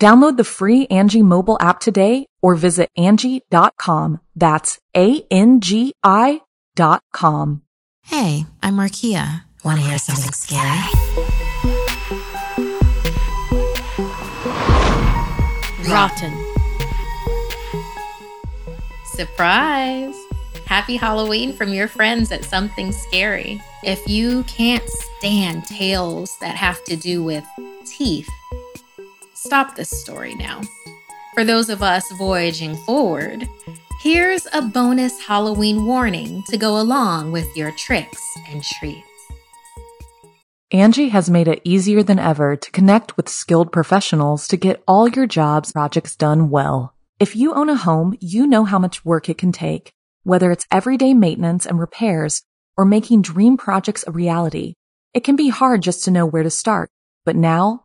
Download the free Angi mobile app today or visit Angi.com. That's A-N-G-I dot com. Hey, I'm Markia. Want to hear something scary? Rotten. Surprise! Happy Halloween from your friends at Something Scary. If you can't stand tales that have to do with teeth, stop this story now. For those of us voyaging forward, here's a bonus Halloween warning to go along with your tricks and treats. Angi has made it easier than ever to connect with skilled professionals to get all your jobs projects done well. If you own a home, you know how much work it can take, whether it's everyday maintenance and repairs or making dream projects a reality. It can be hard just to know where to start, but now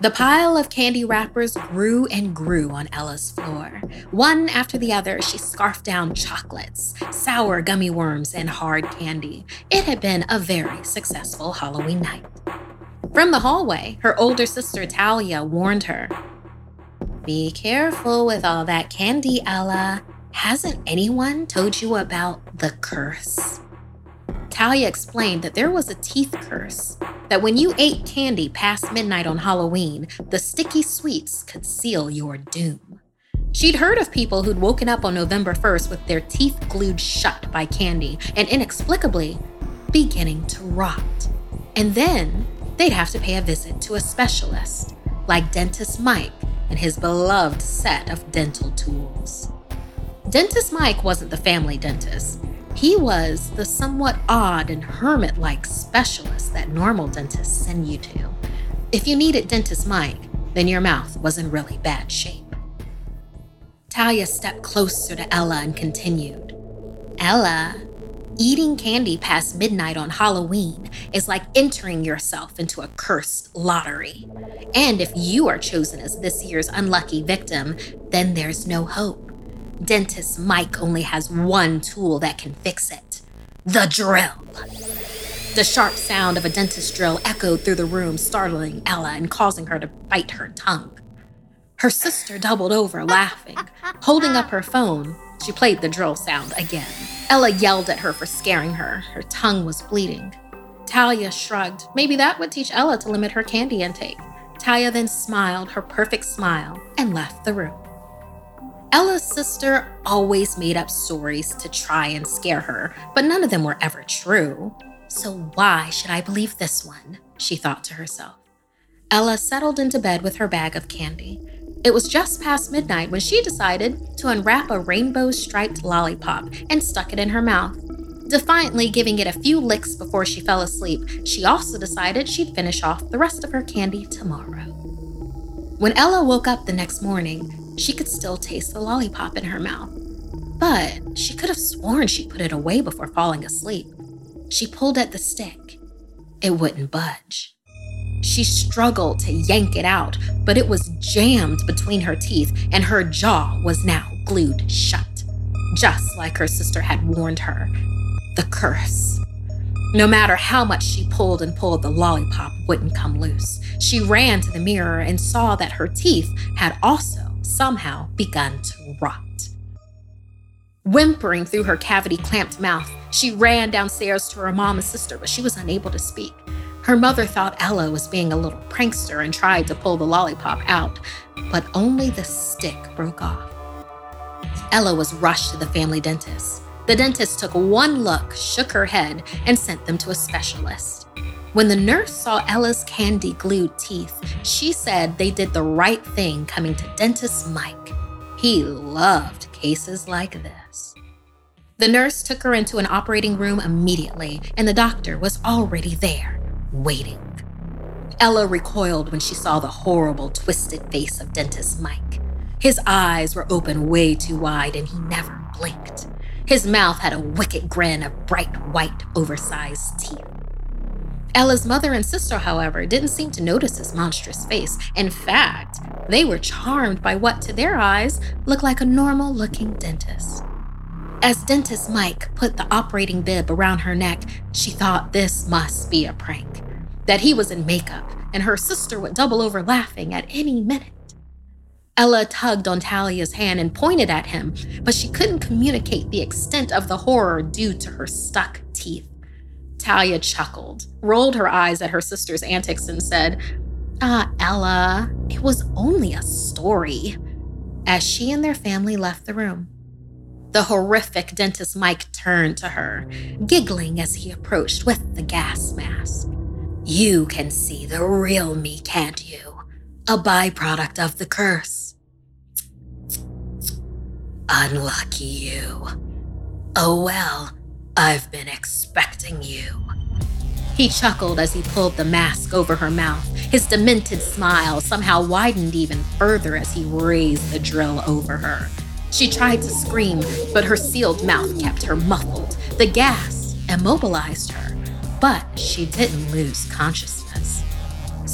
The pile of candy wrappers grew and grew on Ella's floor. One after the other, she scarfed down chocolates, sour gummy worms, and hard candy. It had been a very successful Halloween night. From the hallway, her older sister Talia warned her Be careful with all that candy, Ella. Hasn't anyone told you about the curse? Talia explained that there was a teeth curse, that when you ate candy past midnight on Halloween, the sticky sweets could seal your doom. She'd heard of people who'd woken up on November 1st with their teeth glued shut by candy and inexplicably beginning to rot. And then they'd have to pay a visit to a specialist, like Dentist Mike and his beloved set of dental tools. Dentist Mike wasn't the family dentist. He was the somewhat odd and hermit like specialist that normal dentists send you to. If you needed Dentist Mike, then your mouth was in really bad shape. Talia stepped closer to Ella and continued Ella, eating candy past midnight on Halloween is like entering yourself into a cursed lottery. And if you are chosen as this year's unlucky victim, then there's no hope. Dentist Mike only has one tool that can fix it the drill. The sharp sound of a dentist drill echoed through the room, startling Ella and causing her to bite her tongue. Her sister doubled over, laughing. Holding up her phone, she played the drill sound again. Ella yelled at her for scaring her. Her tongue was bleeding. Talia shrugged. Maybe that would teach Ella to limit her candy intake. Talia then smiled her perfect smile and left the room. Ella's sister always made up stories to try and scare her, but none of them were ever true. So why should I believe this one? She thought to herself. Ella settled into bed with her bag of candy. It was just past midnight when she decided to unwrap a rainbow striped lollipop and stuck it in her mouth. Defiantly giving it a few licks before she fell asleep, she also decided she'd finish off the rest of her candy tomorrow. When Ella woke up the next morning, she could still taste the lollipop in her mouth. but she could have sworn she put it away before falling asleep. She pulled at the stick. It wouldn't budge. She struggled to yank it out, but it was jammed between her teeth and her jaw was now glued shut, just like her sister had warned her. The curse. No matter how much she pulled and pulled, the lollipop wouldn't come loose. She ran to the mirror and saw that her teeth had also somehow begun to rot. Whimpering through her cavity clamped mouth, she ran downstairs to her mom and sister, but she was unable to speak. Her mother thought Ella was being a little prankster and tried to pull the lollipop out, but only the stick broke off. Ella was rushed to the family dentist. The dentist took one look, shook her head, and sent them to a specialist. When the nurse saw Ella's candy glued teeth, she said they did the right thing coming to dentist Mike. He loved cases like this. The nurse took her into an operating room immediately, and the doctor was already there, waiting. Ella recoiled when she saw the horrible, twisted face of dentist Mike. His eyes were open way too wide, and he never blinked. His mouth had a wicked grin of bright white, oversized teeth. Ella's mother and sister, however, didn't seem to notice his monstrous face. In fact, they were charmed by what, to their eyes, looked like a normal looking dentist. As Dentist Mike put the operating bib around her neck, she thought this must be a prank. That he was in makeup and her sister would double over laughing at any minute. Ella tugged on Talia's hand and pointed at him, but she couldn't communicate the extent of the horror due to her stuck teeth. Talia chuckled, rolled her eyes at her sister's antics, and said, Ah, Ella, it was only a story. As she and their family left the room, the horrific dentist Mike turned to her, giggling as he approached with the gas mask. You can see the real me, can't you? A byproduct of the curse. Unlucky you. Oh well, I've been expecting you. He chuckled as he pulled the mask over her mouth. His demented smile somehow widened even further as he raised the drill over her. She tried to scream, but her sealed mouth kept her muffled. The gas immobilized her, but she didn't lose consciousness.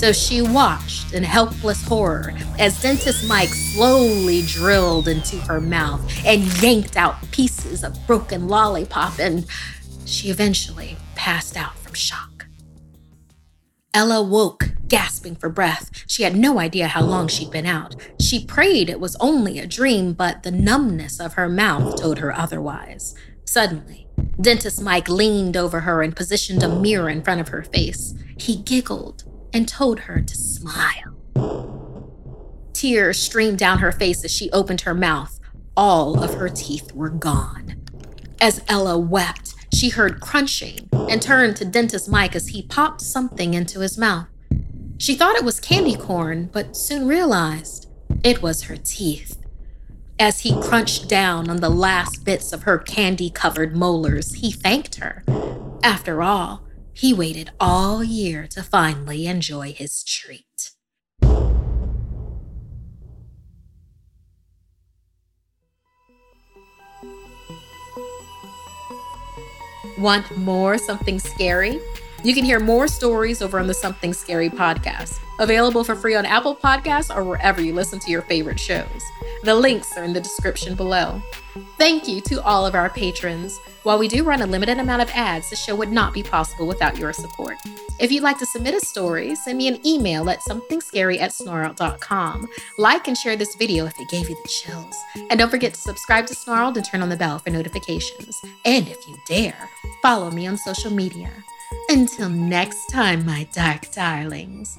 So she watched in helpless horror as Dentist Mike slowly drilled into her mouth and yanked out pieces of broken lollipop, and she eventually passed out from shock. Ella woke, gasping for breath. She had no idea how long she'd been out. She prayed it was only a dream, but the numbness of her mouth told her otherwise. Suddenly, Dentist Mike leaned over her and positioned a mirror in front of her face. He giggled and told her to smile. Tears streamed down her face as she opened her mouth. All of her teeth were gone. As Ella wept, she heard crunching and turned to Dentist Mike as he popped something into his mouth. She thought it was candy corn, but soon realized it was her teeth. As he crunched down on the last bits of her candy covered molars, he thanked her. After all, he waited all year to finally enjoy his treat. Want more something scary? You can hear more stories over on the Something Scary podcast, available for free on Apple Podcasts or wherever you listen to your favorite shows. The links are in the description below. Thank you to all of our patrons. While we do run a limited amount of ads, the show would not be possible without your support. If you'd like to submit a story, send me an email at somethingscary at snarled.com. Like and share this video if it gave you the chills. And don't forget to subscribe to Snarled and turn on the bell for notifications. And if you dare, follow me on social media. Until next time, my dark darlings,